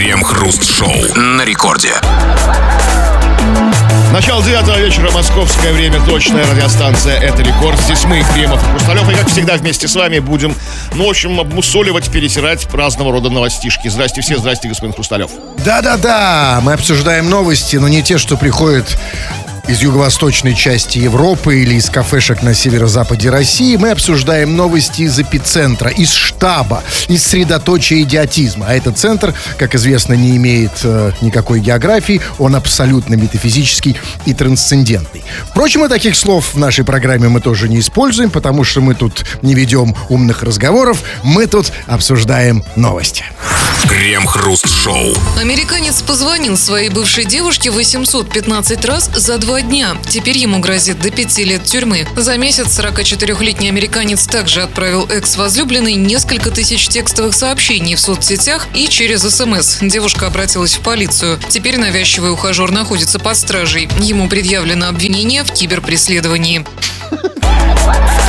Крем-хруст-шоу на рекорде. Начало девятого вечера, московское время, точная радиостанция «Это рекорд». Здесь мы, Кремов и Хрусталев, и как всегда вместе с вами будем, ну, в общем, обмусоливать, перетирать разного рода новостишки. Здрасте все, здрасте, господин Хрусталев. Да-да-да, мы обсуждаем новости, но не те, что приходят из юго-восточной части Европы или из кафешек на северо-западе России, мы обсуждаем новости из эпицентра, из штаба, из средоточия идиотизма. А этот центр, как известно, не имеет э, никакой географии, он абсолютно метафизический и трансцендентный. Впрочем, и таких слов в нашей программе мы тоже не используем, потому что мы тут не ведем умных разговоров, мы тут обсуждаем новости. Крем-хруст-шоу. Американец позвонил своей бывшей девушке 815 раз за два дня. Теперь ему грозит до пяти лет тюрьмы. За месяц 44-летний американец также отправил экс-возлюбленной несколько тысяч текстовых сообщений в соцсетях и через СМС. Девушка обратилась в полицию. Теперь навязчивый ухажер находится под стражей. Ему предъявлено обвинение в киберпреследовании.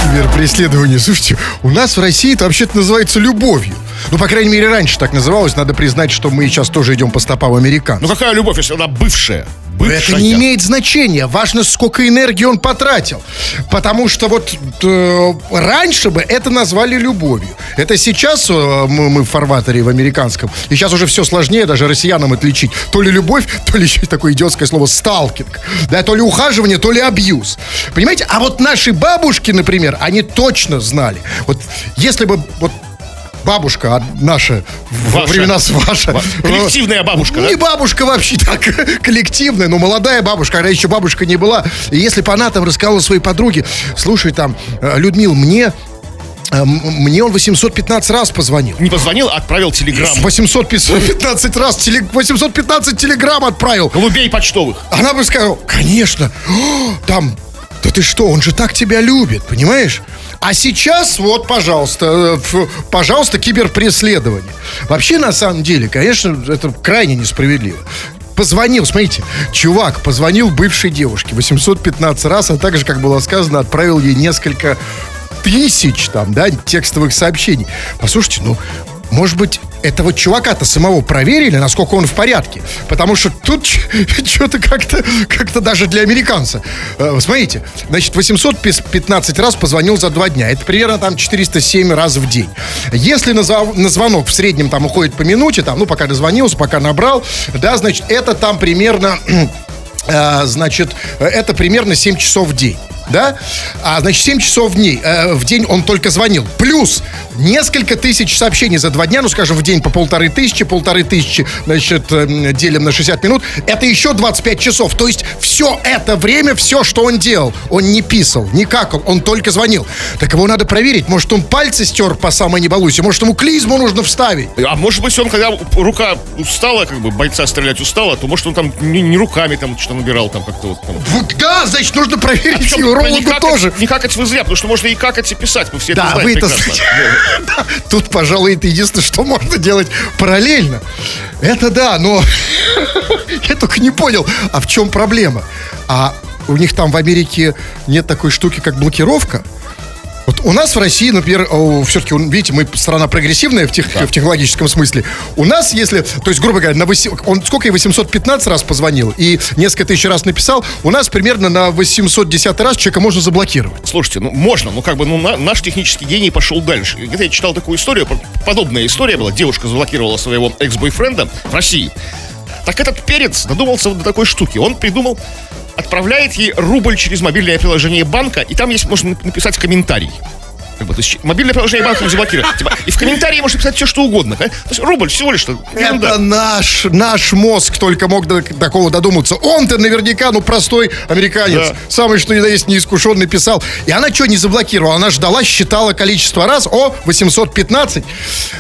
Киберпреследование. Слушайте, у нас в России это вообще-то называется любовью. Ну, по крайней мере, раньше так называлось. Надо признать, что мы сейчас тоже идем по стопам американцев. Ну какая любовь, если она бывшая? Но это не имеет значения. Важно, сколько энергии он потратил. Потому что вот э, раньше бы это назвали любовью. Это сейчас э, мы, мы в фарватере в американском. И сейчас уже все сложнее даже россиянам отличить. То ли любовь, то ли еще такое идиотское слово сталкинг. Да, то ли ухаживание, то ли абьюз. Понимаете? А вот наши бабушки, например, они точно знали. Вот если бы вот бабушка а наша, во времена с ваша. Ва- коллективная бабушка, да? Не бабушка вообще так, коллективная, но молодая бабушка, она еще бабушка не была. И если бы она там рассказала своей подруге, слушай, там, э, Людмил, мне э, мне он 815 раз позвонил. Не позвонил, а отправил телеграмму. 815 раз, теле- 815 телеграмм отправил. Голубей почтовых. Она бы сказала, конечно, там, да ты что, он же так тебя любит, понимаешь? А сейчас, вот, пожалуйста, э, пожалуйста, киберпреследование. Вообще, на самом деле, конечно, это крайне несправедливо. Позвонил, смотрите, чувак позвонил бывшей девушке 815 раз, а также, как было сказано, отправил ей несколько тысяч там, да, текстовых сообщений. Послушайте, ну, может быть, этого чувака-то самого проверили, насколько он в порядке. Потому что тут что-то как-то как даже для американца. Э, Смотрите, значит, 815 раз позвонил за два дня. Это примерно там 407 раз в день. Если на, зав- на звонок в среднем там уходит по минуте, там, ну, пока дозвонился, пока набрал, да, значит, это там примерно, э, значит, это примерно 7 часов в день. Да? А, значит, 7 часов в, дней, э, в день он только звонил. Плюс несколько тысяч сообщений за два дня, ну, скажем, в день по полторы тысячи, полторы тысячи, значит, э, делим на 60 минут. Это еще 25 часов. То есть все это время, все, что он делал, он не писал, не какал, он только звонил. Так его надо проверить. Может, он пальцы стер по самой не балуйся, может, ему клизму нужно вставить. А может быть, он, когда рука устала, как бы бойца стрелять устала, то может он там не, не руками там что набирал там как-то вот там. Вот, Да, значит, нужно проверить его про не какать- тоже. Не какать вы зря, потому что можно и какать, и писать. Мы все это Да, знаем вы это прекрасно. знаете. Тут, пожалуй, это единственное, что можно делать параллельно. Это да, но я только не понял, а в чем проблема? А у них там в Америке нет такой штуки, как блокировка? Вот у нас в России, например, все-таки, видите, мы страна прогрессивная в, тех- в технологическом смысле. У нас, если, то есть, грубо говоря, на восе- он сколько и 815 раз позвонил и несколько тысяч раз написал, у нас примерно на 810 раз человека можно заблокировать. Слушайте, ну можно, ну как бы ну, на- наш технический гений пошел дальше. Где-то я читал такую историю, по- подобная история была. Девушка заблокировала своего экс-бойфренда в России. Так этот перец додумался до такой штуки. Он придумал, отправляет ей рубль через мобильное приложение банка, и там есть, можно написать комментарий. Как бы, то есть мобильное приложение банка не заблокировать. Типа, и в комментарии можно писать все, что угодно. То есть рубль всего лишь ерунда. Это наш, наш мозг только мог до такого додуматься. Он-то наверняка, ну, простой американец. Да. Самый, что ни есть, неискушенный писал. И она что, не заблокировала? Она ждала, считала количество раз. О, 815.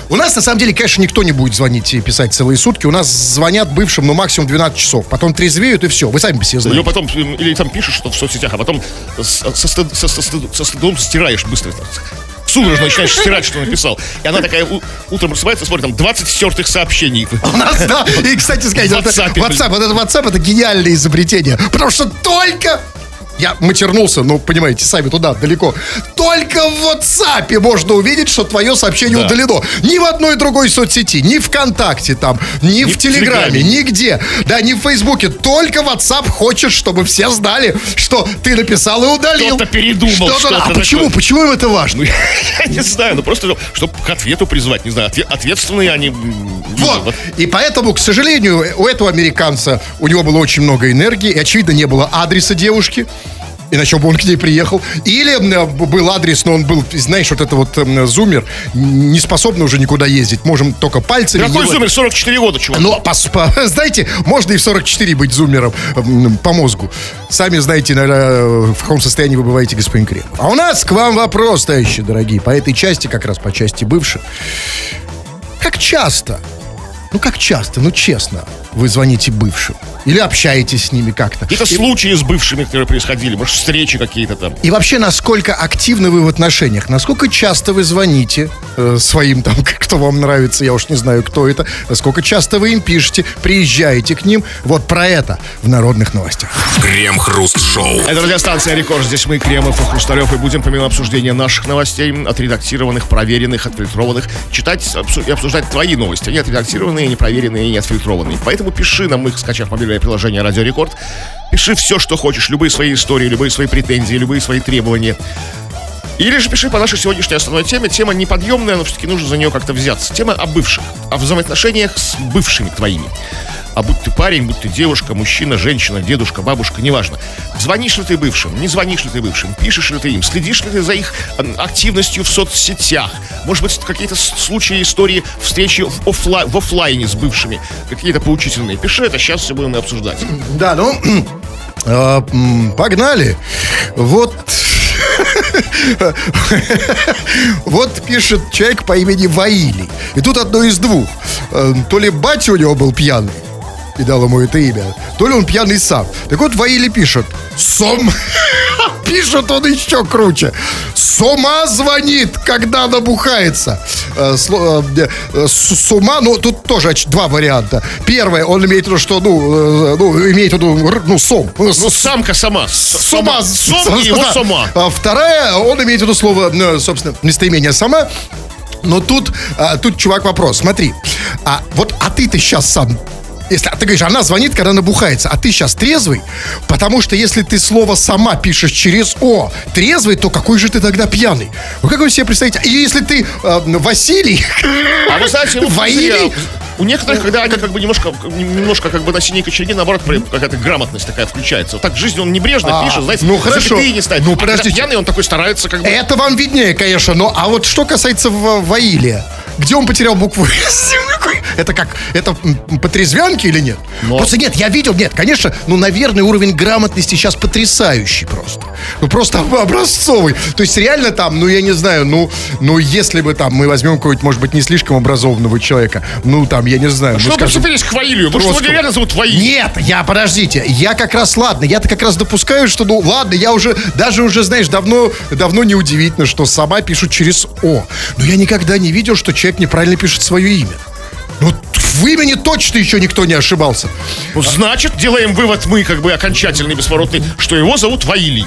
У нас, на самом деле, конечно, никто не будет звонить и писать целые сутки. У нас звонят бывшим, ну, максимум 12 часов. Потом трезвеют, и все. Вы сами все знаете. потом, м, или там пишешь что в соцсетях, а потом со, стыд- со- со стыд- со стыдом стираешь быстро. Судорожно начинаешь стирать, что написал. И она такая у- утром просыпается, смотрит, там 20 стертых сообщений. У нас, да. И, кстати сказать, WhatsApp. WhatsApp, вот это WhatsApp, это гениальное изобретение. Потому что только я матернулся, ну, понимаете, сами туда, далеко. Только в WhatsApp можно увидеть, что твое сообщение Да. удалено. Ни в одной другой соцсети, ни ВКонтакте там, ни, в в Телеграме, Телеграме. нигде. Да, ни в Фейсбуке. Только WhatsApp хочет, чтобы все знали, что ты написал и удалил. Кто-то передумал Что-то- что-то А почему? такое. Почему им это важно? Я не знаю, ну просто, чтобы к ответу призвать, не знаю, отве- ответственные они... люди. Вот. И поэтому, к сожалению, у этого американца, у него было очень много энергии, и, очевидно, не было адреса девушки. Иначе бы он к ней приехал. Или был адрес, но он был, знаешь, вот это вот зумер, не способный уже никуда ездить. Можем только пальцами. Какой его- зумер? 44 года, чувак. Ну, по- по- знаете, можно и в 44 быть зумером по мозгу. Сами знаете, наверное, в каком состоянии вы бываете, господин Крем. А у нас к вам вопрос, товарищи дорогие, по этой части, как раз по части бывших. Как часто, ну как часто, ну честно, вы звоните бывшим? Или общаетесь с ними как-то? Какие-то случаи с бывшими, которые происходили, может, встречи какие-то там. И вообще, насколько активны вы в отношениях? Насколько часто вы звоните э, своим там, кто вам нравится, я уж не знаю, кто это. Насколько часто вы им пишете, приезжаете к ним. Вот про это в народных новостях. Крем-хруст-шоу. Это радиостанция «Рекорд». Здесь мы, Кремов и Хрусталев, и будем, помимо обсуждения наших новостей, отредактированных, проверенных, отфильтрованных, читать и обсуждать твои новости. Они отредактированные, непроверенные и не отфильтрованные. Поэтому пиши нам их, скачав мобильное приложение «Радио Рекорд». Пиши все, что хочешь, любые свои истории, любые свои претензии, любые свои требования. Или же пиши по нашей сегодняшней основной теме. Тема неподъемная, но все-таки нужно за нее как-то взяться. Тема о бывших, о взаимоотношениях с бывшими твоими. А будь ты парень, будь ты девушка, мужчина, женщина, дедушка, бабушка, неважно. Звонишь ли ты бывшим, не звонишь ли ты бывшим, пишешь ли ты им, следишь ли ты за их м, активностью в соцсетях. Может быть, какие-то случаи, истории встречи в, оффла- в офлайне с бывшими, какие-то поучительные. Пиши это, сейчас все будем обсуждать. Да, ну, э, м, погнали. Вот... Вот пишет человек по имени Ваилий. И тут одно из двух. Э, То ли батя у него был пьяный, и дал ему это имя, то ли он пьяный сам. Так вот, Ваили пишет. Сом... Пишет он еще круче. С ума звонит, когда набухается. Э, э, э, С с ума, ну, тут тоже два варианта. Первое, он имеет в виду, что, ну, ну имеет в виду, ну, сом. Ну, самка сама. С ума. Сом и его Да. сама. А Вторая, он имеет в виду слово, собственно, местоимение сама. Но тут, а, тут, чувак, вопрос. Смотри, а вот, а ты-то сейчас сам если а ты говоришь, она звонит, когда набухается, а ты сейчас трезвый, потому что если ты слово сама пишешь через О, трезвый, то какой же ты тогда пьяный? Вы как вы себе представляете? И если ты э, Василий, А вы знаете, Ваилий? я- у некоторых, когда они как бы немножко, немножко как бы на синей кочерге, наоборот, какая-то грамотность такая включается. Вот так в жизни он небрежно А, пишет, знаете, ну, хорошо. не ставит. Ну, А подождите. пьяный, он такой старается как бы... Это вам виднее, конечно, но а вот что касается Ва- Ваилия, где он потерял букву «С»? Это как, это м, по трезвянке или нет? Но- Просто нет, я видел, нет, конечно, ну, наверное, уровень грамотности сейчас потрясающий просто. Ну, просто образцовый. То есть реально там, ну, я не знаю, ну, ну, если бы там мы возьмем какого-нибудь, может быть, не слишком образованного человека, ну, там, я не знаю, Что ну, вы скажем, прицепились к Ваилию? Может, его Троцкого. реально зовут Ваилий? нет, я, подождите, я как раз, ладно, я-то как раз допускаю, что, ну, ладно, я уже, даже уже, знаешь, давно, давно не удивительно, что сама пишут через О. Но я никогда не видел, что человек неправильно пишет свое имя. Ну, в имени точно еще никто не ошибался. Ну, значит, делаем вывод мы, как бы, окончательный, бесповоротный, что его зовут Ваилий.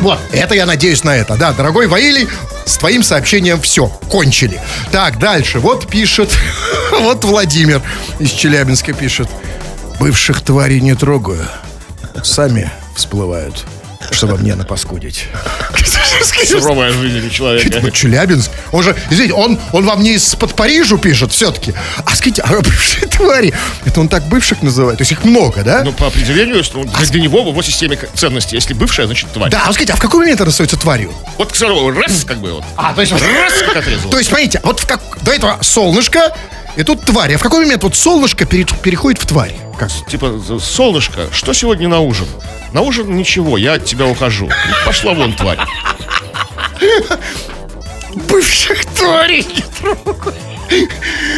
Вот, это я надеюсь на это. Да, дорогой Ваилий, с твоим сообщением все, кончили. Так, дальше. Вот пишет, вот Владимир из Челябинска пишет. Бывших тварей не трогаю. Сами всплывают, чтобы мне напаскудить. Суровая жизнь у человека. Челябинск. Он же, извините, он, он вам не из-под Парижа пишет все-таки. А скажите, а бывшие твари, это он так бывших называет? То есть их много, да? Ну, по определению, если, ну, для, него в его системе ценностей, если бывшая, значит тварь. да, а скажите, а в какой момент она становится тварью? Вот, к раз, как бы вот. А, то есть... Раз, как отрезал. То есть, смотрите, вот в как... до этого солнышко, и тут тварь. А в какой момент вот солнышко пере- переходит в тварь? Как? Типа, солнышко, что сегодня на ужин? На ужин ничего, я от тебя ухожу. Пошла вон, тварь. Бывших тварей.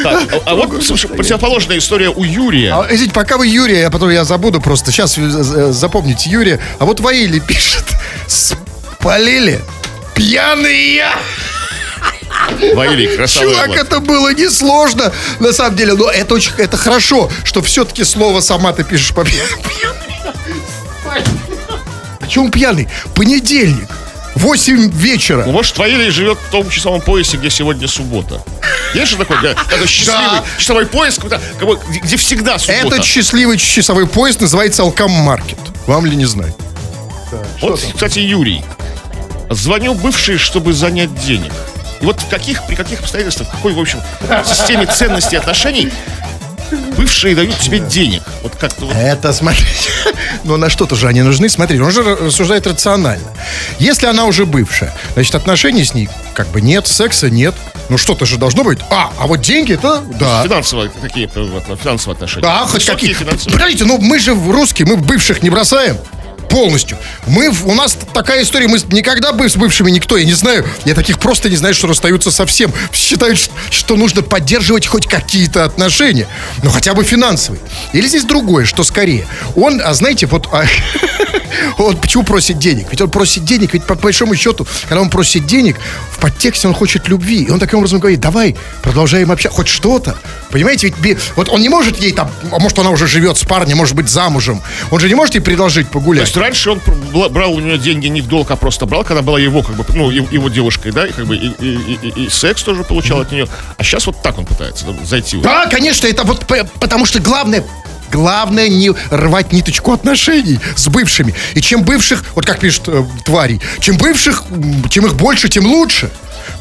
Так, а, а вот слушай, противоположная история у Юрия. А, извините, пока вы Юрия, а потом я забуду просто. Сейчас э, запомните Юрия. А вот Ваили пишет. Спалили. Пьяный я. Ваилий, красавый Чувак, вот. это было несложно, на самом деле. Но это очень, это хорошо, что все-таки слово сама ты пишешь по. Почему пьяный? Понедельник. 8 вечера. Ну, может, твоя живет в том часовом поясе, где сегодня суббота. Есть же такой, да, такой счастливый Да. часовой пояс, как бы, где, всегда суббота. Этот счастливый часовой поезд называется Алком-маркет. Вам ли не знать? Вот, кстати, Юрий. Звоню бывший, чтобы занять денег. И вот в каких, при каких обстоятельствах, в какой, в общем, системе ценностей отношений бывшие дают тебе денег. Вот как-то вот Это, смотрите, но на что-то же они нужны. Смотрите, он же рассуждает рационально. Если она уже бывшая, значит, отношений с ней как бы нет, секса нет. Ну что-то же должно быть. А, а вот деньги-то, да. финансовые, какие финансовые отношения. Да, хоть Высокие какие. Подождите, ну мы же русские, мы бывших не бросаем. Полностью. Мы, у нас такая история, мы никогда бы с бывшими никто, я не знаю, я таких просто не знаю, что расстаются совсем. Считают, что нужно поддерживать хоть какие-то отношения, ну хотя бы финансовые. Или здесь другое, что скорее. Он, а знаете, вот а, он почему просит денег? Ведь он просит денег, ведь по большому счету, когда он просит денег, в подтексте он хочет любви. И он таким образом говорит, давай, продолжаем общаться, хоть что-то. Понимаете, ведь вот он не может ей там, а может она уже живет с парнем, может быть замужем. Он же не может ей предложить погулять. Раньше он брал у нее деньги не в долг, а просто брал, когда была его, как бы, ну, его девушкой, да, и как бы и, и- и- и секс тоже получал от нее. А сейчас вот так он пытается зайти. Да, конечно, это вот потому что главное, главное не рвать ниточку отношений с бывшими. И чем бывших, вот как пишет э, тварей, чем бывших, чем их больше, тем лучше.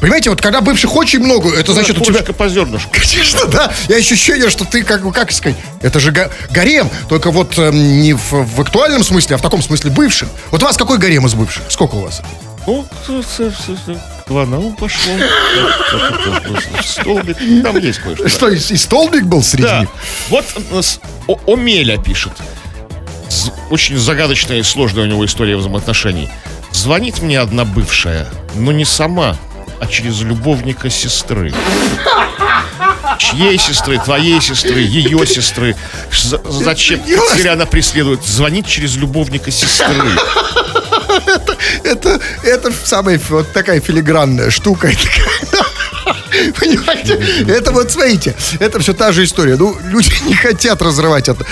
Понимаете, вот когда бывших очень много, это значит у тебя... По зернышку. Конечно, да. И ощущение, что ты, как, как сказать, это же га- гарем, только вот эм, не в, в актуальном смысле, а в таком смысле бывшим. Вот у вас какой гарем из бывших? Сколько у вас? Ну, с- с- с- с- в анал пошло. Столбик. Там есть кое-что. Что, и, столбик был среди Да. них? Вот э, Омеля пишет. Очень загадочная и сложная у него история взаимоотношений. Звонит мне одна бывшая, но не сама, а через любовника сестры. Чьей сестры, твоей сестры, ее сестры. Ш- Зачем теперь она преследует? Звонит через любовника сестры. Это, это самая ф- вот такая филигранная штука. Это Понимаете? Это вот, смотрите, это все та же история. Ну, люди не хотят разрывать это.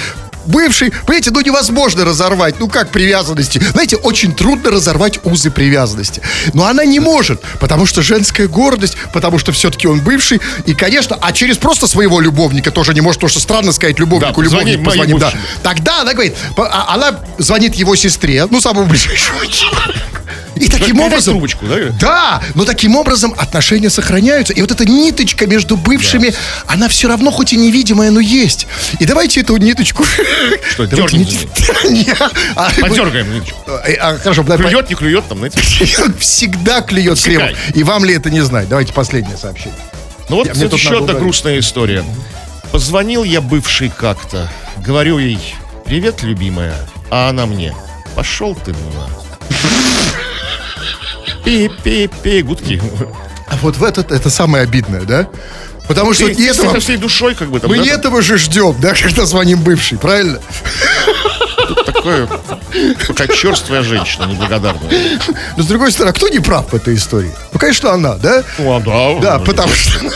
Бывший, понимаете, ну невозможно разорвать. Ну как привязанности? Знаете, очень трудно разорвать узы привязанности. Но она не может, потому что женская гордость, потому что все-таки он бывший. И, конечно, а через просто своего любовника тоже не может, потому что странно сказать любовнику, Да, любовник моей позвоним. Да. Тогда она говорит, а- она звонит его сестре, ну, самому ближайшему человеку. И таким Передай образом... трубочку, да? Да, но таким образом отношения сохраняются. И вот эта ниточка между бывшими, она все равно хоть и невидимая, но есть. И давайте эту ниточку... Что, не- Не, а- Подергаем ниточку. Э, а, Хорошо, Клюет, не клюет, там, знаете. Всегда клюет криво. И вам ли это не знать? Давайте последнее сообщение. Ну вот тут еще одна грустная история. Позвонил я бывший как-то. Говорю ей, привет, любимая. А она мне, пошел ты на. Пи-пи-пи, гудки. А вот в этот это самое обидное, да? Потому что Ты, ты этого, всей душой как бы там, мы да, не там этого же ждем, да, когда звоним бывший, правильно? такое, такая черствая женщина, неблагодарная. Но с другой стороны, а кто не прав в этой истории? Ну, конечно, она, да? Ну, а да. Да, потому что...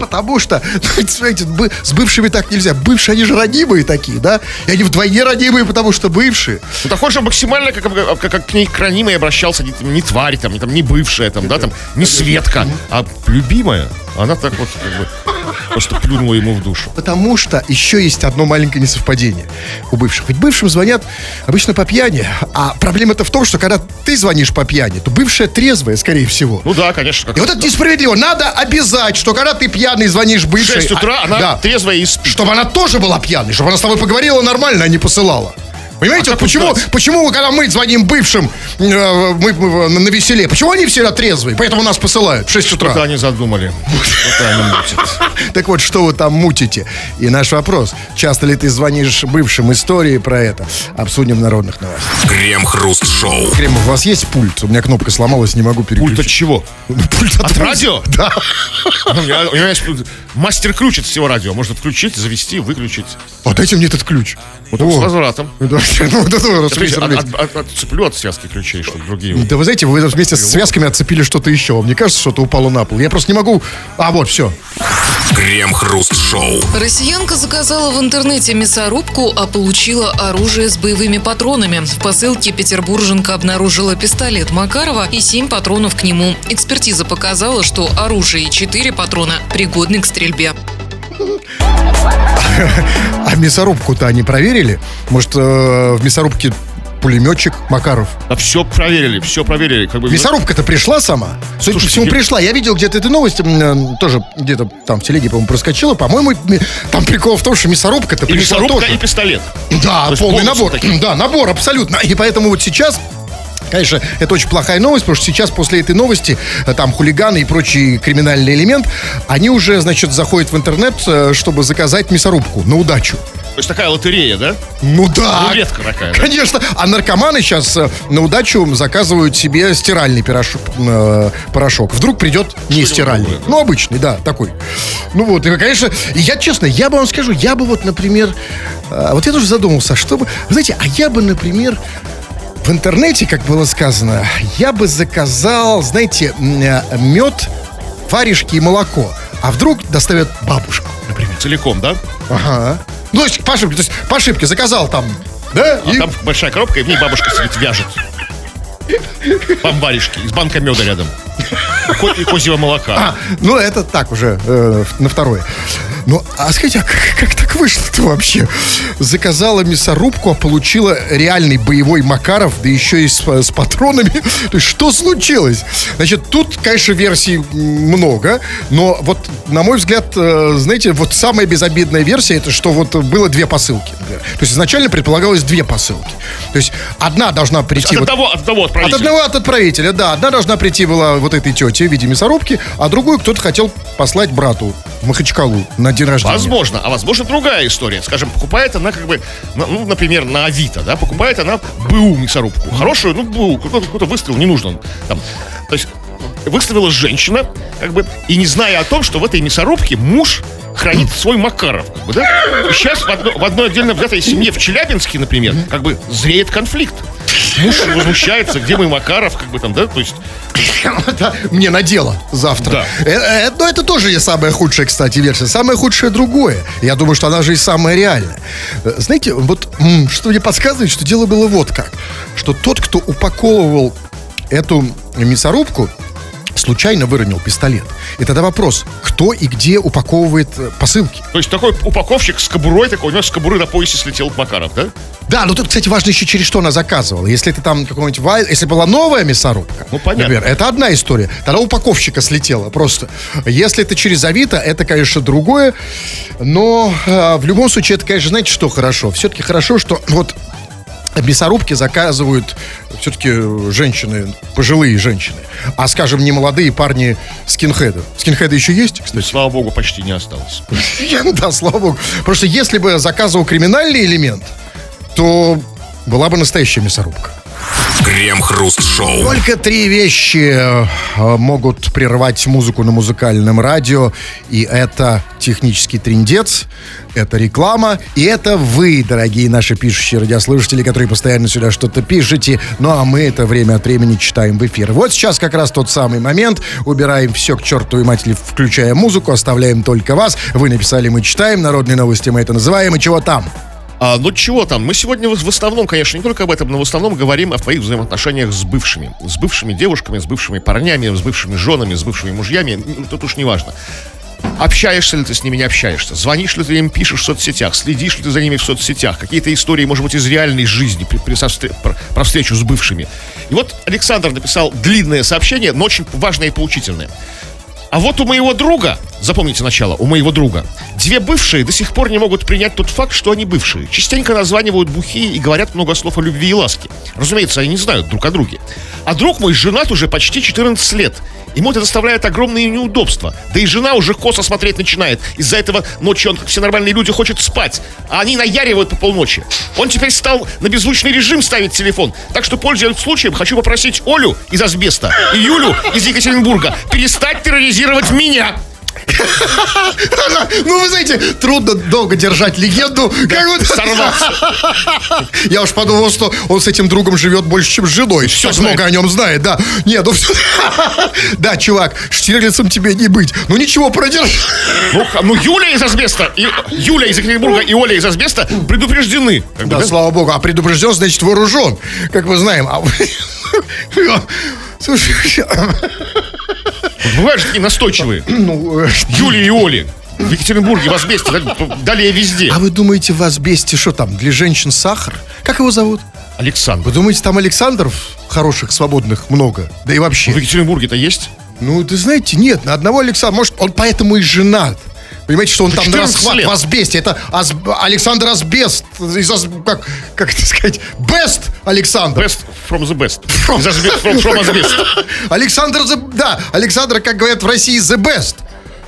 Потому что, ну, смотрите, с бывшими так нельзя. Бывшие, они же родимые такие, да? И они вдвойне родимые, потому что бывшие. Ну, такой же максимально, как, как, как к ней к обращался, не, не тварь, там, не, там, не бывшая, там, да, там, не Светка, а любимая. Она так вот, как бы, просто плюнула ему в душу. Потому что еще есть одно маленькое несовпадение у бывших. Ведь бывшим звонят обычно по пьяни. А проблема-то в том, что когда ты звонишь по пьяни, то бывшая трезвая, скорее всего. Ну да, конечно. Как И вот это несправедливо. Надо обязать, что когда ты пьяный звонишь в бывшей... 6 утра а- она да, трезвая и спит. чтобы она тоже была пьяной, чтобы она с тобой поговорила нормально, а не посылала. Понимаете, А вот почему, почему, когда мы звоним бывшим э, мы, мы на веселе, почему они всегда трезвые, поэтому нас посылают в 6 утра? Что-то они задумали. Что-то они мутят. Так вот, что вы там мутите? И наш вопрос, часто ли ты звонишь бывшим истории про это? Обсудим в народных новостях. Крем-хруст-шоу. Кремов, у вас есть пульт? У меня кнопка сломалась, не могу переключить. Пульт от чего? Пульт от От радио? Да. У меня, есть мастер-ключ от всего радио. Можно включить, завести, выключить. Вот дайте мне этот ключ. Вот с возвратом. Ну, давайте. Ну, да, да, Смотрите, разумеется, от- разумеется. от- от- Отцеплю от связки ключей, чтобы другие. Да вы знаете, вы вместе с связками отцепили что-то еще. Вам не кажется, что-то упало на пол? Я просто не могу... А, вот, все. Крем-хруст-шоу. Россиянка заказала в интернете мясорубку, а получила оружие с боевыми патронами. В посылке петербурженка обнаружила пистолет Макарова и 7 патронов к нему. Экспертиза показала, что оружие и 4 патрона пригодны к стрельбе. А мясорубку-то они проверили? Может, э, в мясорубке пулеметчик Макаров? Да все проверили, все проверили. Как бы, Мясорубка-то пришла сама? Судя по всему, пришла. Я видел где-то эту новость, э, тоже где-то там в телеге, по-моему, проскочила. По-моему, там прикол в том, что мясорубка-то и пришла мясорубка, тоже. и пистолет. Да, То полный набор. такие. Да, набор, абсолютно. И поэтому вот сейчас Конечно, это очень плохая новость, потому что сейчас после этой новости э, там хулиганы и прочий криминальный элемент, они уже, значит, заходят в интернет, э, чтобы заказать мясорубку на удачу. То есть такая лотерея, да? Ну да. Рулетка такая, да? Конечно. А наркоманы сейчас э, на удачу заказывают себе стиральный пирож- э, порошок. Вдруг придет не стиральный. другое, да? Ну, обычный, да, такой. Ну вот, и, конечно, я честно, я бы вам скажу, я бы вот, например, э, вот я тоже задумался, что бы, вы знаете, а я бы, например, в интернете, как было сказано, я бы заказал, знаете, э, мед, варежки и молоко. А вдруг доставят бабушку, например. Целиком, да? Ага. Ну, то есть по ошибке, то есть по ошибке заказал там, да? А и- там большая коробка, и в ней бабушка сидит, вяжет. Бомбаришки, из банка меда рядом. И козьего молока. А, ну, это так уже, э, на второе. Ну, а скажите, а как, как так вышло-то вообще? Заказала мясорубку, а получила реальный боевой Макаров, да еще и с, с патронами. То есть, что случилось? Значит, тут, конечно, версий много, но вот, на мой взгляд, э, знаете, вот самая безобидная версия, это что вот было две посылки. например. То есть, изначально предполагалось две посылки. То есть, одна должна прийти... От вот- одного, от одного от отправителя. одного от отправителя, да. Одна должна прийти была вот этой тете в виде мясорубки, а другую кто-то хотел послать брату в Махачкалу на день рождения. Возможно, а возможно другая история. Скажем, покупает она как бы, ну, например, на Авито, да, покупает она БУ мясорубку. Хорошую, ну, БУ, какой-то выстрел не нужен. Там, то есть выставила женщина, как бы, и не зная о том, что в этой мясорубке муж хранит свой Макаров, как бы, да? И сейчас в, одно- в одной отдельно взятой семье в Челябинске, например, как бы зреет конфликт. Муж возмущается, где мой Макаров, как бы там, да, то есть Мне на дело завтра. Да. Э, э, Но это тоже не самая худшая, кстати, версия. Самое худшее другое. Я думаю, что она же и самая реальная. Э, Знаете, вот что мне подсказывает, что дело было вот как. Что тот, кто упаковывал эту мясорубку, случайно выронил пистолет. И тогда вопрос, кто и где упаковывает э, посылки? То есть такой упаковщик с кобурой, такой, у него с кобуры на поясе слетел Макаров, да? Да, но тут, кстати, важно еще через что она заказывала. Если это там какой-нибудь вай... Если была новая мясорубка, Ну, понятно. например, это одна история. Тогда упаковщика слетела просто. Если это через Авито, это, конечно, другое. Но э, в любом случае, это, конечно, знаете, что хорошо? Все-таки хорошо, что вот мясорубки заказывают все-таки женщины, пожилые женщины. А, скажем, не молодые парни скинхеды. Скинхеды еще есть, кстати? Слава богу, почти не осталось. Да, слава богу. Потому что если бы заказывал криминальный элемент, то была бы настоящая мясорубка. Крем-хруст-шоу. Только три вещи э, могут прервать музыку на музыкальном радио. И это технический трендец, это реклама, и это вы, дорогие наши пишущие радиослушатели, которые постоянно сюда что-то пишете. Ну а мы это время от времени читаем в эфир. Вот сейчас как раз тот самый момент. Убираем все к чертовой матери, включая музыку, оставляем только вас. Вы написали, мы читаем. Народные новости мы это называем. И чего там? А, ну чего там? Мы сегодня в основном, конечно, не только об этом, но в основном говорим о твоих взаимоотношениях с бывшими. С бывшими девушками, с бывшими парнями, с бывшими женами, с бывшими мужьями. Тут уж не важно. Общаешься ли ты с ними, не общаешься? Звонишь ли ты им, пишешь в соцсетях? Следишь ли ты за ними в соцсетях? Какие-то истории, может быть, из реальной жизни при, при- со встр- про, про встречу с бывшими. И вот Александр написал длинное сообщение, но очень важное и поучительное. А вот у моего друга, запомните начало, у моего друга, две бывшие до сих пор не могут принять тот факт, что они бывшие. Частенько названивают бухие и говорят много слов о любви и ласке. Разумеется, они не знают друг о друге. А друг мой женат уже почти 14 лет. Ему это доставляет огромные неудобства. Да и жена уже косо смотреть начинает. Из-за этого ночью он, как все нормальные люди, хочет спать. А они наяривают по полночи. Он теперь стал на беззвучный режим ставить телефон. Так что, пользуясь случаем, хочу попросить Олю из Асбеста и Юлю из Екатеринбурга перестать терроризировать меня. Ну, вы знаете, трудно долго держать легенду. Как вот- Сорваться. Я уж подумал, что он с этим другом живет больше, чем с женой. Все знает. много о нем знает, да. Нет, ну всё- Да, чувак, Штирлицем тебе не быть. Ну ничего, продержи. Ну, ну, Юля из Асбеста, и Юля из Екатеринбурга и Оля из Асбеста предупреждены. Как бы, Да, да? слава богу. А предупрежден, значит, вооружен. Как мы знаем. А Слушай, Бывают же такие настойчивые. ну, э, Юля и Оли. В Екатеринбурге, в Асбесте, да, далее везде. а вы думаете, в Асбесте что там, для женщин сахар? Как его зовут? Александр. Вы думаете, там Александров хороших, свободных много? Да и вообще. В Екатеринбурге-то есть? Ну, ты знаете, нет, на одного Александра. Может, он поэтому и женат. Понимаете, что он там на 14 расхват лет. в Асбесте. Это Ас- Александр Асбест. Из Ас- как, как это сказать? Бест Александр. Best from the best. Из Асбест- from, from Asbest. Александр, the- да, Александр, как говорят в России, the best.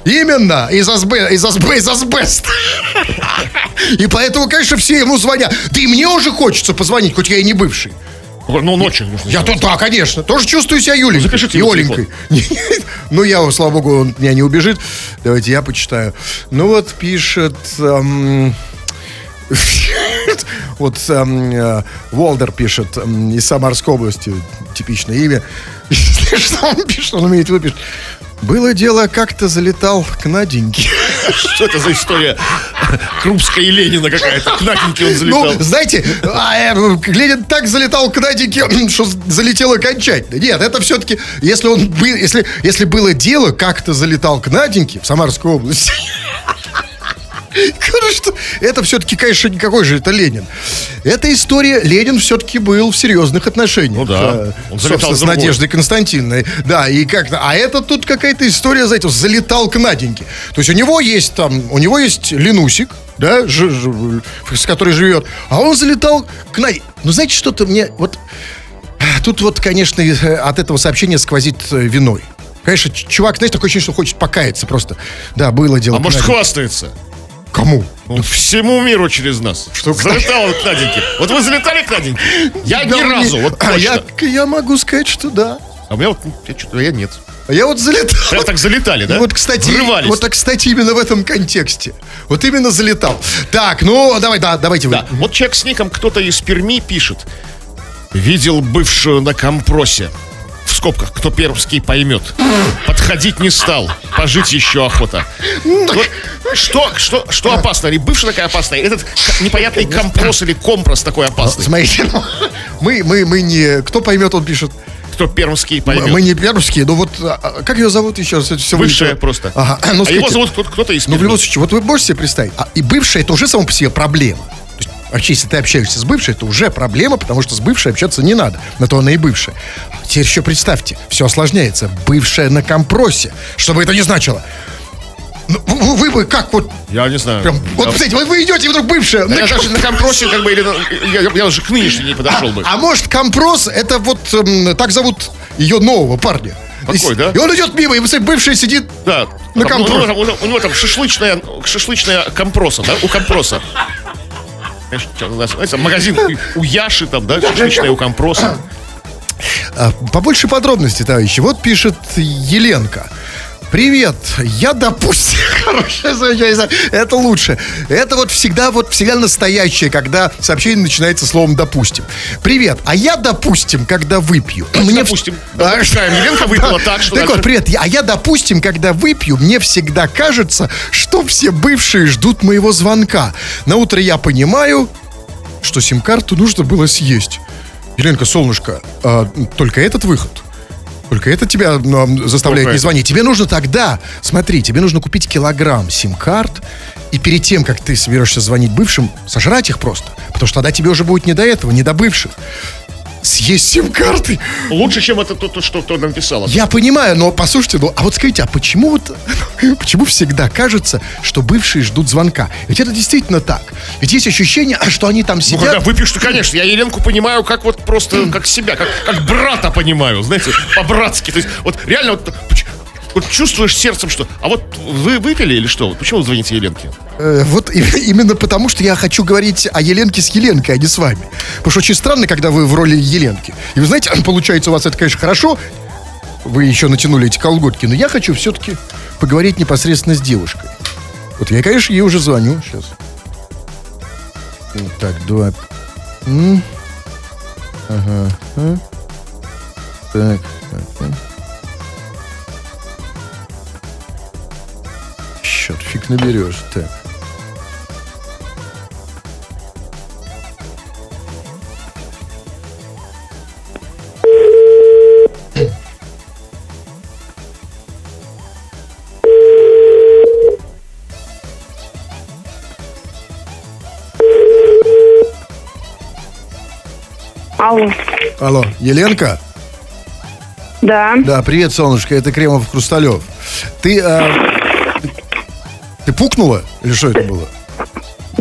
Именно, из, асбе, из, асбе, из асбест. И поэтому, конечно, все ему звонят. Да и мне уже хочется позвонить, хоть я и не бывший. Ну, ночью нужно. Я то, да, конечно, тоже чувствую себя Юленькой. запишите и Оленькой. Ну, я, слава богу, он меня не убежит. Давайте я почитаю. Ну, вот пишет... эм, Вот эм, э, Волдер пишет эм, из Самарской области, типичное имя. Что он пишет? Он имеет в виду, пишет. Было дело, как-то залетал к Наденьке. Что это за история? Крупская и Ленина какая-то. К Наденьке он залетал. Ну, знаете, а, э, Ленин так залетал к Наденьке, что залетел окончательно. Нет, это все-таки, если он был, если, если было дело, как-то залетал к Наденьке в Самарской области. Конечно, это все-таки, конечно, никакой же это Ленин. Эта история, Ленин все-таки был в серьезных отношениях. Ну да, э, он собственно, с. Надеждой Константиновной. Да, и как-то, а это тут какая-то история, знаете, залетал к Наденьке. То есть у него есть там, у него есть Ленусик, да, ж- ж- с которой живет, а он залетал к Наденьке. Ну, знаете, что-то мне, вот, тут вот, конечно, э, от этого сообщения сквозит э, виной. Конечно, чувак, знаешь, такое ощущение, что хочет покаяться просто. Да, было дело. А может, хвастается? Кому? Ну, всему миру через нас. Что, Залетал он к Наденьке. Вот вы залетали к Наденьке? Я Да, ни разу, вот а я, точно. я могу сказать, что да. А у меня вот, я что-то, я нет. А я вот залетал. Прям так залетали, да? Вот, кстати, Врывались. вот, так, кстати, именно в этом контексте. Вот именно залетал. Так, ну, давай, да, давайте вы. Да, вот человек с ником кто-то из Перми пишет. Видел бывшую на компросе. Скобках, кто пермский поймет. Подходить не стал. Пожить еще охота. Вот что, что, что опасно? Или бывшая такая опасная? Этот непонятный компрос или компрос такой опасный. Смотрите, ну, мы, мы, мы не... Кто поймет, он пишет. Кто пермский поймет. Мы не пермские, но вот... а, а, Как ее зовут еще раз? Это всё Бывшая вылетело. просто. Ага, ну, а его скажите, зовут кто- кто-то из Ну, в любом случае, вот вы можете себе представить, а, и бывшая это уже само по себе проблема. Вообще, если ты общаешься с бывшей, это уже проблема, потому что с бывшей общаться не надо. На то она и бывшая. А Теперь еще представьте, все осложняется. Бывшая на компросе. Что бы это ни значило. Ну, вы, вы бы как вот... Я не знаю. Прям, вот, Да. представляете, вот вы идете, вдруг бывшая. Да на я даже на компросе как бы или на- я, я уже к нынешней не подошел бы. А может, компрос, это вот эм, так зовут ее нового парня. Такой, И- да? И он идет мимо, и бывшая сидит. Да. На Там, ну, компрос. у, него там, у него там шашлычная, шашлычная компроса, да? У компроса. Знаете, магазин у- Яши там, да, шашлычная у компроса. Побольше подробностей, товарищи. Вот пишет Еленка. Привет, я допустим, хорошее замечание, это лучше. Это вот всегда, вот всегда настоящее, когда сообщение начинается словом допустим. Привет, а я допустим, когда выпью. допустим. Да, допускаем. Еленка выпила так, что Так вот, привет, а я допустим, когда выпью, мне всегда кажется, что все бывшие ждут моего звонка. На утро я понимаю, что сим-карту нужно было съесть. Еленка, солнышко, а, только этот выход? Только это тебя ну, заставляет Только не это. звонить. Тебе нужно тогда, смотри, тебе нужно купить килограмм сим-карт, и перед тем, как ты соберешься звонить бывшим, сожрать их просто. Потому что тогда тебе уже будет не до этого, не до бывших. Съесть сим-карты. Лучше, чем это то, то, что кто написал. Я понимаю, но послушайте, ну, а вот скажите, а почему вот, почему всегда кажется, что бывшие ждут звонка? Ведь это действительно так. Ведь есть ощущение, а что они там Ну, сидят. когда выпьешь, то, конечно, я Еленку понимаю как вот просто, как себя, как, как брата понимаю, знаете, по-братски. То есть, вот реально вот, вот чувствуешь сердцем, что... А вот вы выпили или что? Почему вы звоните Еленке? Э, вот и- именно потому, что я хочу говорить о Еленке с Еленкой, а не с вами. Потому что очень странно, когда вы в роли Еленки. И вы знаете, получается у вас это, конечно, хорошо. Вы еще натянули эти колготки, но я хочу все-таки поговорить непосредственно с девушкой. Вот я, конечно, ей уже звоню сейчас. Так, два. М? Ага. а. Так, так, так. Счет фиг наберешь. Так. Алло. Алло, Еленка? Да. Да, привет, солнышко, это Кремов Хрусталев. Ты, а, ты пукнула? Или что это было?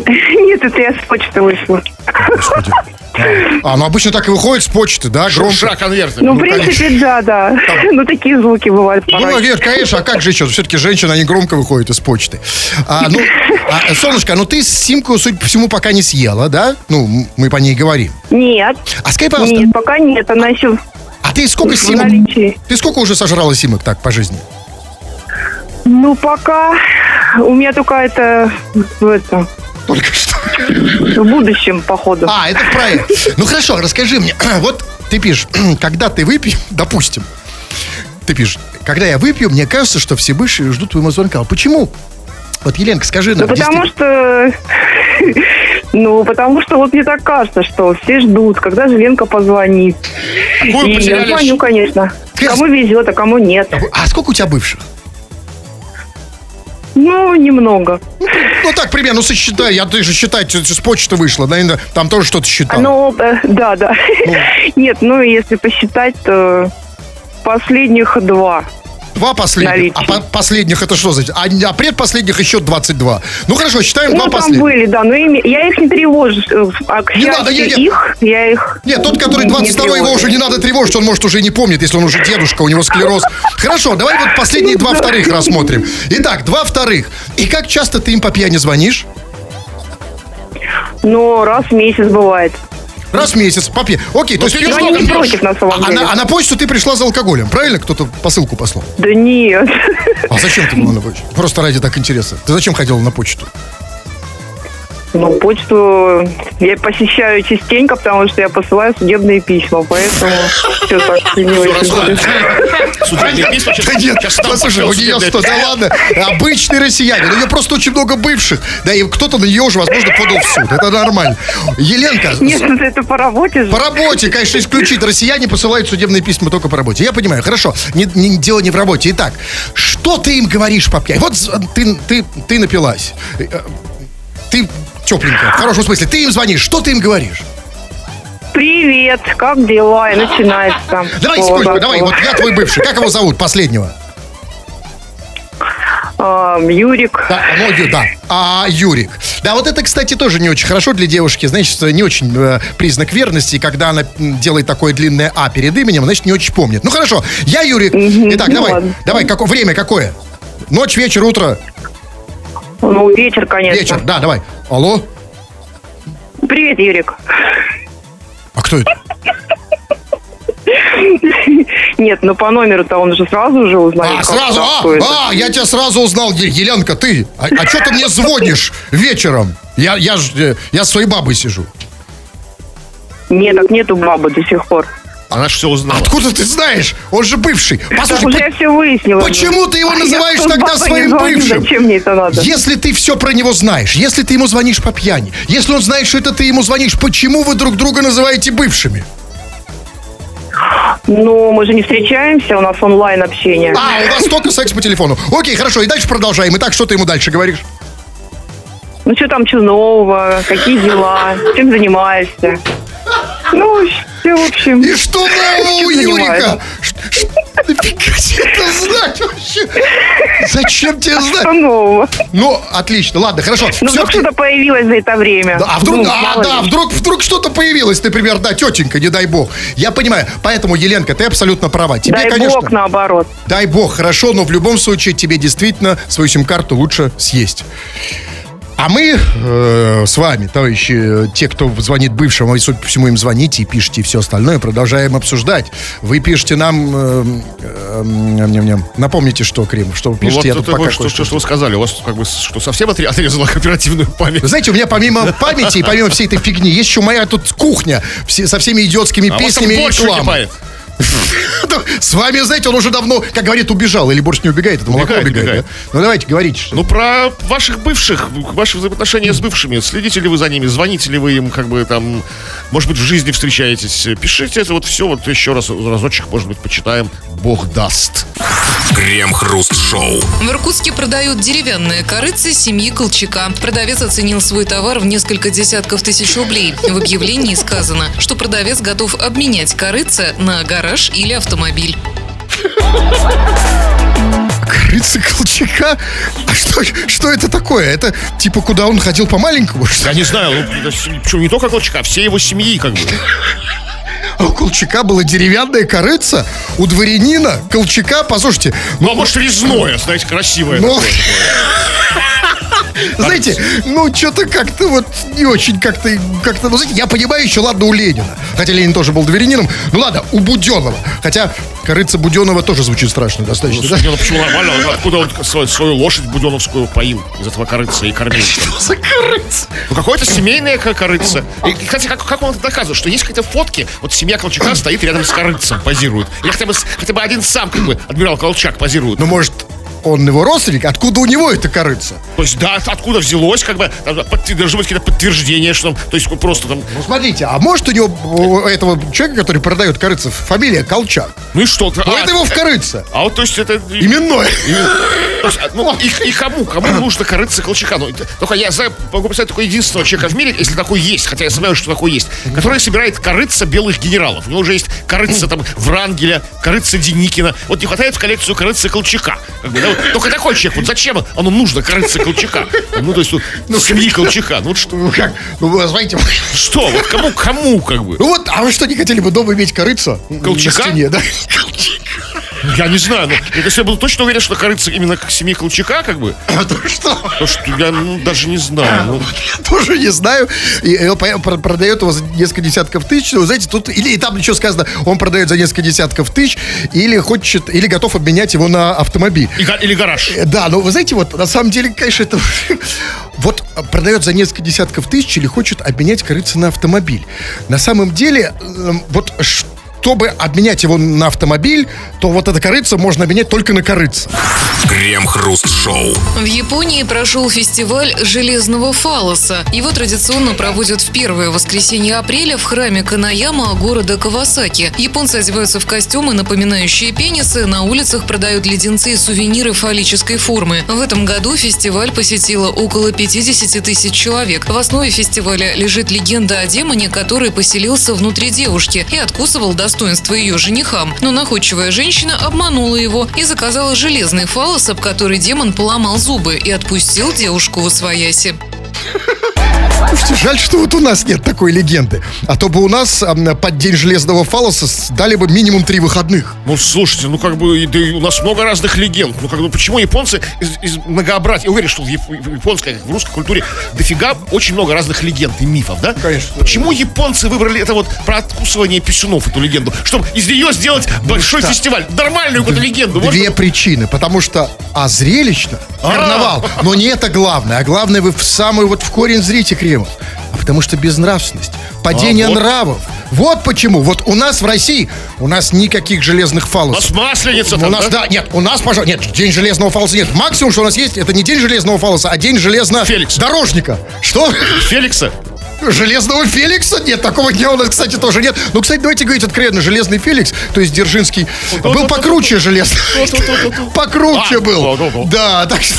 Нет, это я с почты вышла. Господи. А, ну обычно так и выходит с почты, да, громко. Шурша конвертами. Ну, в конечно. принципе, да, да. Ну, такие звуки бывают Ну, порой. нет, конечно, а как же еще? Все-таки женщина, они громко выходят из почты. А, ну, а, солнышко, ну ты симку, судя по всему, пока не съела, да? Ну, мы по ней говорим. Нет. А скажи, пожалуйста, Нет, пока нет. Она еще а ты сколько симок... наличии. Ты сколько уже сожрала симок так по жизни? Ну, пока у меня только это в, это, Только что. в будущем, походу. А, это проект. Ну хорошо, расскажи мне. Вот ты пишешь, когда ты выпьешь, допустим, ты пишешь, когда я выпью, мне кажется, что все бывшие ждут твоего звонка. А Почему? Вот, Еленка, скажи нам. Ну, потому что... Ну, потому что вот мне так кажется, что все ждут, когда же Ленка позвонит. Какую И я потеряли звоню, конечно. Кому везет, а кому нет. А сколько у тебя бывших? Ну, немного. Ну так, примерно, ну сосчитай, я ты же считать, с почты вышло, наверное, там тоже что-то считал. Ну, э, да, да. Нет, ну, если посчитать, то последних два. Два последних. наличие. А по- последних это что значит? А, а предпоследних еще 22. Ну хорошо, считаем Ну, два там последних. были, да, но ими, я их не тревожу. э, А к Не надо, не- не. их, я их Нет, тот, который не 22 его уже не надо тревожить, он может уже не помнит, если он уже дедушка, у него склероз. Хорошо, давай вот последние два вторых рассмотрим. Итак, два вторых. И как часто ты им по пьяни звонишь? Но раз в месяц бывает. Раз в месяц, по пьяни. Окей, то есть ты пьешь Я не против, на самом а, деле. на, а на почту ты пришла за алкоголем, правильно? Кто-то посылку послал. Да нет. А зачем ты была на почту? Просто ради так интереса. Ты зачем ходила на почту? Ну, почту я посещаю частенько, потому что я посылаю судебные письма, поэтому все так не очень. Судебные письма Да нет, послушай, у нее что, да ладно, обычный россиянин, у нее просто очень много бывших, да, и кто-то на нее уже, возможно, подал в суд, это нормально. Еленка, Нет, ну это по работе же. по работе, конечно, исключить. Россияне посылают судебные письма только по работе. Я понимаю, хорошо. Дело не в работе. Итак, что ты им говоришь по пьяни? Вот ты, ты, ты напилась. Э, э, Ты тепленькая, в хорошем смысле. Ты им звонишь, что ты им говоришь? Привет, как дела? И начинается. Давай, слово секундочку, давай, вот я твой бывший. Как его зовут, последнего? А, Юрик. Да, ну, Ю- да. А, Юрик. Да, вот это, кстати, тоже не очень хорошо для девушки. Значит, не очень э, признак верности. Когда она делает такое длинное А перед именем, значит, не очень помнит. Ну, хорошо. Я Юрик. Итак, ну давай. ладно. Давай, какое время какое? Ночь, вечер, утро, Ну, вечер, конечно. вечер. Да, давай. Алло? Привет, Юрик. А кто это? Нет, ну по номеру-то он же сразу же узнает. А, сразу, а, а, я тебя сразу узнал, Еленка, ты. А, что ты мне звонишь вечером? Я, я, э, я с своей бабой сижу. Нет, так нету бабы до сих пор. Она же все узнала. Откуда ты знаешь? Он же бывший. Послушай, по- я все выяснила. почему ты его А я называешь тогда своим звоню? бывшим? Зачем мне это надо? Если ты все про него знаешь, если ты ему звонишь по пьяни, если он знает, что это ты ему звонишь, почему вы друг друга называете бывшими? Ну, мы же не встречаемся, у нас онлайн общение. А, у вас только секс по телефону. Окей, хорошо, и дальше продолжаем. Итак, что ты ему дальше говоришь? Ну, что там, что нового, какие дела, чем занимаешься? Ну, все, в общем. И что нового у Юрика? Нафига тебе это знать вообще? Зачем тебе Что знать? нового? Ну, отлично, ладно, хорошо. Ну, вдруг что-то появилось за это время. Да, а вдруг, Ну, а, да, ли. вдруг, вдруг что-то появилось, например, да, тетенька, не дай бог. Я понимаю, поэтому, Еленка, ты абсолютно права. Тебе, Дай конечно, бог, наоборот. дай бог, хорошо, но в любом случае тебе действительно свою сим-карту лучше съесть. А мы э, с вами, товарищи, э, те, кто звонит бывшим, а вы, судя по всему, им звоните и пишете и все остальное, продолжаем обсуждать. Вы пишете нам... Э, э, ням-ням-ням. напомните, что, Крем, что вы Ну, пишете, я вот тут это пока что, что, что вы сказали, у вас как бы что совсем отре- отрезала оперативную память. Вы знаете, у меня помимо памяти и помимо всей этой фигни, есть еще моя тут кухня все, со всеми идиотскими А песнями и рекламой. С вами, знаете, он уже давно, как говорит, убежал. Или борщ не убегает, это молоко Убегает, убегает. убегает. да? Ну давайте, говорите. Что... Ну, про ваших бывших, ваши взаимоотношения с бывшими. Следите ли вы за ними, звоните ли вы им, как бы там, может быть, в жизни встречаетесь. Пишите это вот все, вот еще раз, разочек, может быть, почитаем. Бог даст. Крем-хруст-шоу. В Иркутске продают деревянные корыцы семьи Колчака. Продавец оценил свой товар в несколько десятков тысяч рублей. В объявлении сказано, что продавец готов обменять корыца на гараж или автомобиль. Крыца Колчака? А что, что это такое? Это типа куда он ходил по маленькому? что ли? Я не знаю, ну, причем не только Колчака, а всей его семьи, как бы. А у Колчака было деревянное корыца? У дворянина Колчака, послушайте, Ну, а может, резное, знаете, красивое. Ну, такое. знаете, ну, что-то как-то вот не очень как-то, как-то, ну, знаете, я понимаю еще, ладно, у Ленина. Хотя Ленин тоже был дворянином. Ну, ладно, у Буденова. Хотя корыца Буденова тоже звучит страшно достаточно. да? Не, ну почему нормально? Откуда он свою, свою лошадь буденовскую поил из этого корыца и кормил? За корыца. Ну, какое-то семейное ко- корыце. И, кстати, как, как он это доказывает? Что есть какие-то фотки, вот семья Колчака стоит рядом с корыцем, позирует. Или хотя бы, хотя бы один сам, как бы, адмирал Колчак позирует. Ну, может, он его родственник? Откуда у него это корыца? То есть, да, от- откуда взялось, как бы, там, подтвер- должны быть какие-то подтверждения, что там, то есть, просто там, Ну, смотрите, а может у него, у этого человека, который продает корыца, фамилия Колчак? ну и что? Ну, а, это его в корыце. а вот, то есть, это... Именной. То есть, ну, и, и кому? Кому нужно корыться Колчака? Ну, это- только я знаю, могу представить такого единственного человека в мире, если такой есть, хотя я знаю, что такой есть, который собирает корыться белых генералов. У него уже есть корыться там Врангеля, корыться Деникина. Вот не хватает в коллекцию корыться Колчака. Как бы, да, вот только такой человек. Вот зачем оно нужно корыться Колчака? Ну, то есть, ну, семьи Колчака. Ну, что, Ну, как? Ну, вы знаете, что? Вот кому, кому, как бы? ну вот, а вы что, не хотели бы дома иметь корыца? Колчака? На стене, да? Я не знаю, но если я был точно уверен, что корыться именно к семье Колчака, как бы, А то что? то что я ну, даже не знаю. Ну, Я тоже не знаю. И продает его за несколько десятков тысяч. Ну, знаете, тут или и там еще сказано, он продает за несколько десятков тысяч, или хочет, или готов обменять его на автомобиль. и или гараж. Э, Да, но вы знаете, вот на самом деле, конечно, это... Вот э, продает за несколько десятков тысяч или хочет обменять корыца на автомобиль. На самом деле, эм, вот чтобы обменять его на автомобиль, то вот это корыца можно обменять только на корыца. Крем-хруст-шоу. В Японии прошел фестиваль железного фалоса. Его традиционно проводят в первое воскресенье апреля в храме Канаяма города Кавасаки. Японцы одеваются в костюмы, напоминающие пенисы, на улицах продают леденцы и сувениры фаллической формы. В этом году фестиваль посетило около 50 тысяч человек. В основе фестиваля лежит легенда о демоне, который поселился внутри девушки и откусывал достоинство ее женихам. Но находчивая женщина обманула его и заказала железный фалос, об который демон поломал зубы и отпустил девушку в освояси. Слушайте, жаль, что вот у нас нет такой легенды. А то бы у нас под День Железного Фалоса дали бы минимум три выходных. Ну, слушайте, ну как бы, да у нас много разных легенд. Ну, как бы, почему японцы из, из многообразия... Я уверен, что в, яп- в японской, в русской культуре дофига очень много разных легенд и мифов, да? Конечно. Почему японцы выбрали это вот про откусывание писюнов, эту легенду? Чтобы из нее сделать большой фестиваль. Нормальную какую-то легенду. можно? Две причины. Потому что, а зрелищно, карнавал. Но не это главное. А главное, вы в самую вот в корень зрите Кремов. А потому что безнравственность, падение А, вот. нравов. Вот почему. Вот у нас в России, у нас никаких железных У фалосов. нас масленица У нас, да? да, нет, у нас, пожалуйста, нет, день железного фалоса нет. Максимум, что у нас есть, это не день железного фалоса, а день железного Феликс. дорожника. Что? Феликса. Железного Феликса? Нет, такого дня у нас, кстати, тоже нет. Ну, кстати, давайте говорить откровенно, Железный Феликс, то есть Дзержинский, был покруче железного. Покруче был. Да, так что...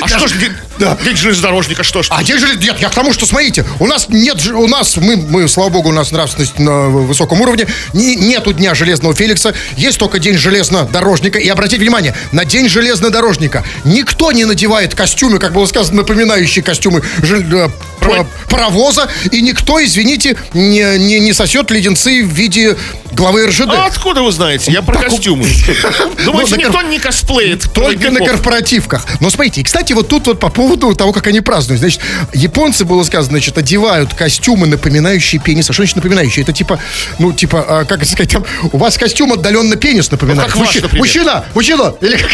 А что ж, день, Да. день железнодорожника, что ж? А день желез... Нет, я к тому, что, смотрите, у нас нет... У нас, мы, мы, слава богу, у нас нравственность на высоком уровне. Не, нету дня Железного Феликса. Есть только день железнодорожника. И обратите внимание, на день железнодорожника никто не надевает костюмы, как было сказано, напоминающие костюмы жел- э, пар- паровоза. И никто, извините, не, не, не сосет леденцы в виде главы РЖД. А откуда вы знаете? Я про Так, костюмы. Ну, Думаете, на никто не косплеит? Только на корпоративках. Но смотрите, кстати, кстати, вот тут вот по поводу того, как они празднуют. Значит, японцы, было сказано, значит, одевают костюмы, напоминающие пенис. А что значит напоминающие? Это типа, ну, типа, а, как сказать, там, у вас костюм отдаленно пенис напоминает. Ну, ваш, Мужчина, мужчина. Или как?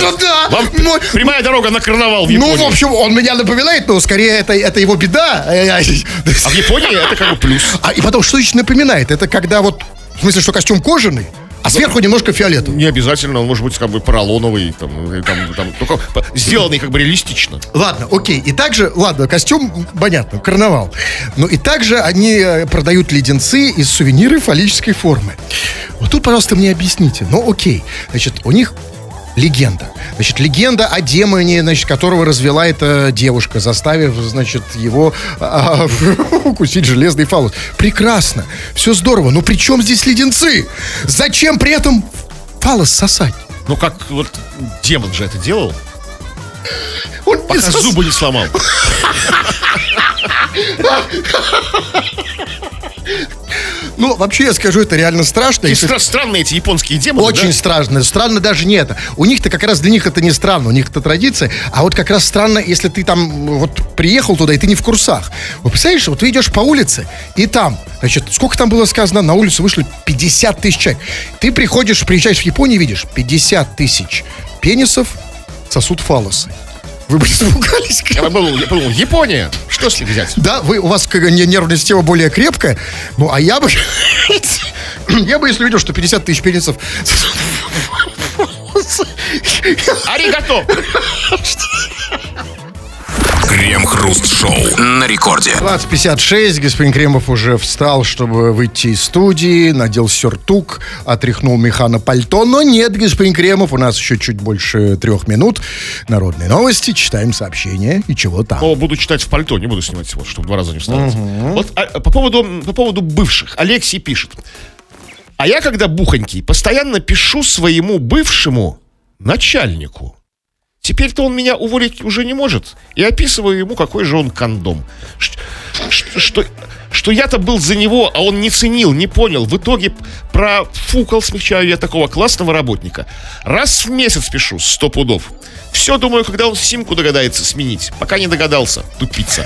Ну да. Вам мой- прямая дорога на карнавал в Ну, Японии. в общем, он меня напоминает, но скорее это, это его беда. А в Японии это как бы плюс. А, и потом, что значит напоминает? Это когда вот, в смысле, что костюм кожаный, а сверху немножко фиолетовый. Не обязательно, он может быть как бы поролоновый, там, там, там, только сделанный как бы реалистично. Ладно, окей. И также, ладно, костюм, понятно, карнавал. Но и также они э, продают леденцы из сувениры фаллической формы. Вот тут, пожалуйста, мне объясните. Ну, окей. Значит, у них легенда. Значит, легенда о демоне, значит, которого развела эта девушка, заставив, значит, его а, укусить железный фалос. Прекрасно. Все здорово. Но при чем здесь леденцы? Зачем при этом фалос сосать? Ну как вот демон же это делал, Он не пока сос- зубы не сломал. Ну, вообще, я скажу, это реально страшно. И если- стра- странные эти японские демоны, Очень да? странно. Странно даже не это. У них-то как раз для них это не странно, у них это традиция. А вот как раз странно, если ты там вот приехал туда, и ты не в курсах. Вот представляешь, вот ты идешь по улице, и там, значит, сколько там было сказано, на улицу вышли 50 тысяч человек. Ты приходишь, приезжаешь в Японию, видишь, 50 тысяч пенисов сосут фалосы. Вы бы испугались? Я подумал, я подумал, Япония, что с них взять? Да, вы, у вас нервная система более крепкая. Ну, а я бы... Я бы, если увидел, что 50 тысяч пенисов... Аригато! Крем-хруст-шоу на рекорде. 20.56, господин Кремов уже встал, чтобы выйти из студии, надел сюртук, отряхнул механа пальто, но нет, господин Кремов, у нас еще чуть больше трех минут. Народные новости, читаем сообщения и чего там. О, буду читать в пальто, не буду снимать его, чтобы два раза не вставать. Вот а, по, поводу, по поводу бывших. Алексей пишет. А я, когда бухонький, постоянно пишу своему бывшему начальнику. Теперь-то он меня уволить уже не может. И описываю ему, какой же он кондом. Ш- Что, что я-то был за него, а он не ценил, не понял. В итоге профукал, смягчаю я такого классного работника. Раз в месяц пишу, сто пудов. Все думаю, когда он симку догадается сменить. Пока не догадался, тупица.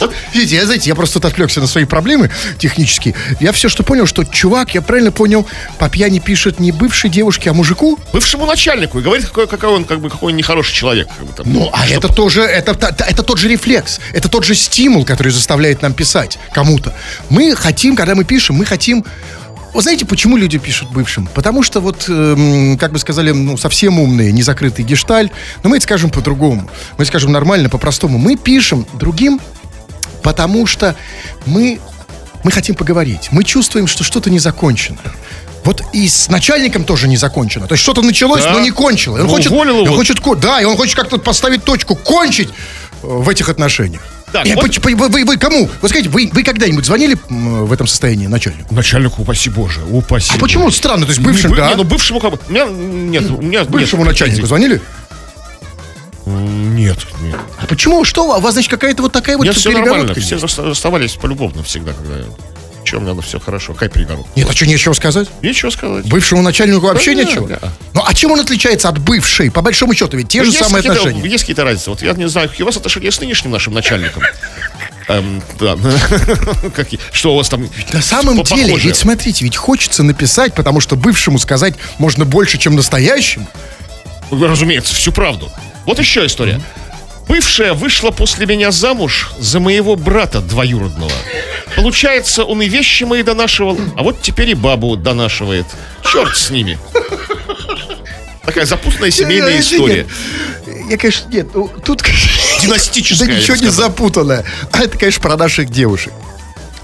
Что? Видите, я, знаете, я просто тут отвлекся на свои проблемы технические. Я все, что понял, что чувак, я правильно понял, по пьяни пишет не бывшей девушке, а мужику. Бывшему начальнику и говорит, какой, какой он, как бы, какой он нехороший человек. как бы там. Ну, а Чтоб- это тоже, это, та- это тот же рефлекс, это тот же стимул, который заставляет нам писать кому-то. Мы хотим, когда мы пишем, мы хотим... Вы знаете, почему люди пишут бывшим? Потому что вот, эм, как бы сказали, ну, совсем умные, незакрытый гешталь. Но мы это скажем по-другому. Мы скажем нормально, по-простому. Мы пишем другим, потому что мы, мы хотим поговорить. Мы чувствуем, что что-то не закончено. Вот и с начальником тоже не закончено. То есть что-то началось, Да. но не кончилось. И Он Ну, хочет, он его. хочет, да, и он хочет как-то поставить точку, кончить э, в этих отношениях. Так, И вот- вы, вы- вы кому? Вы скажите, вы, вы когда-нибудь звонили в этом состоянии начальнику? Начальнику, упаси боже, упаси. А почему странно? То есть Не, бывшим, бы- да? не, ну бывшему как бы... У меня нет, у меня бывшему нет начальнику звонили? Нет, нет. А почему? Что? У вас, значит, какая-то вот такая вот Нет, все нормально. Все есть? рас- оставались полюбовно всегда, когда... Чем надо, все хорошо. Какая перегородка? Нет, а что, нечего сказать? Нечего сказать. Бывшему начальнику вообще Да, нечего? да. Ну, а чем он отличается от бывшей? По большому счету, ведь те Ну, же самые отношения. Есть какие-то разницы. Вот я не знаю, какие у вас отношения с нынешним нашим начальником. Эм, да. Что у вас там? На самом деле, ведь смотрите, ведь хочется написать, потому что бывшему сказать можно больше, чем настоящему. Ну, Разумеется, всю правду. Вот еще история. Бывшая вышла после меня замуж за моего брата двоюродного. Получается, он и вещи мои донашивал, а вот теперь и бабу донашивает. Черт с ними. Такая запутанная семейная Я- история. Я, конечно, нет, ну, тут... Династическая, Да ничего не запутанное. А это, конечно, про наших девушек.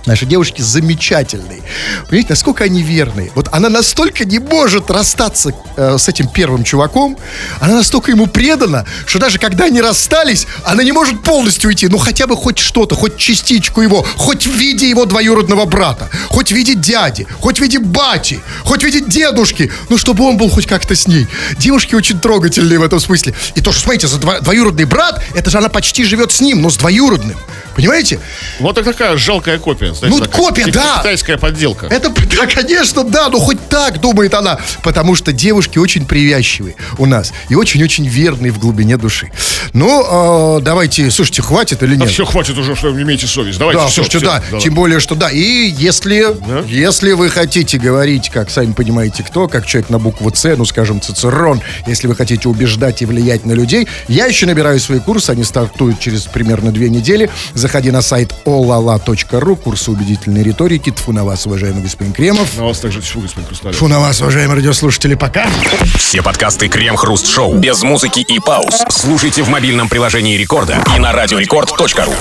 Наши девушки замечательные. Понимаете, насколько они верные. Вот она настолько не может расстаться э, с этим первым чуваком, она настолько ему предана, что даже когда они расстались, она не может полностью уйти. Ну, хотя бы хоть что-то, хоть частичку его, хоть в виде его двоюродного брата, хоть в виде дяди, хоть в виде бати, хоть в виде дедушки. Ну, чтобы он был хоть как-то с ней. Девушки очень трогательные в этом смысле. И то, что, смотрите, за дво- двоюродный брат, это же она почти живет с ним, но с двоюродным. Понимаете? Вот так такая жалкая копия. знаете, Ну, такая копия, да. Китайская подделка. Это, да, конечно, да, но хоть так думает она. Потому что девушки очень привязчивые у нас. И очень-очень верные в глубине души. Ну, э, давайте, слушайте, хватит или А нет? все, хватит уже, что вы имеете совесть. Давайте, Да, всё, слушайте, всё, да, давай. тем более, что да. И если, если вы хотите говорить, как сами понимаете кто, как человек на букву С, ну, скажем, Цицерон, если вы хотите убеждать и влиять на людей, я еще набираю свои курсы, они стартуют через примерно две недели. Заходи на сайт olala.ru, курсы убедительной риторики. Тфу на вас, уважаемый господин Кремов. На вас также тьфу, господин Хрусталев. Фу на вас, уважаемые радиослушатели, пока. Все подкасты Крем-Хруст Шоу без музыки и пауз слушайте в мобильном приложении Рекорда и на радиорекорд.ру.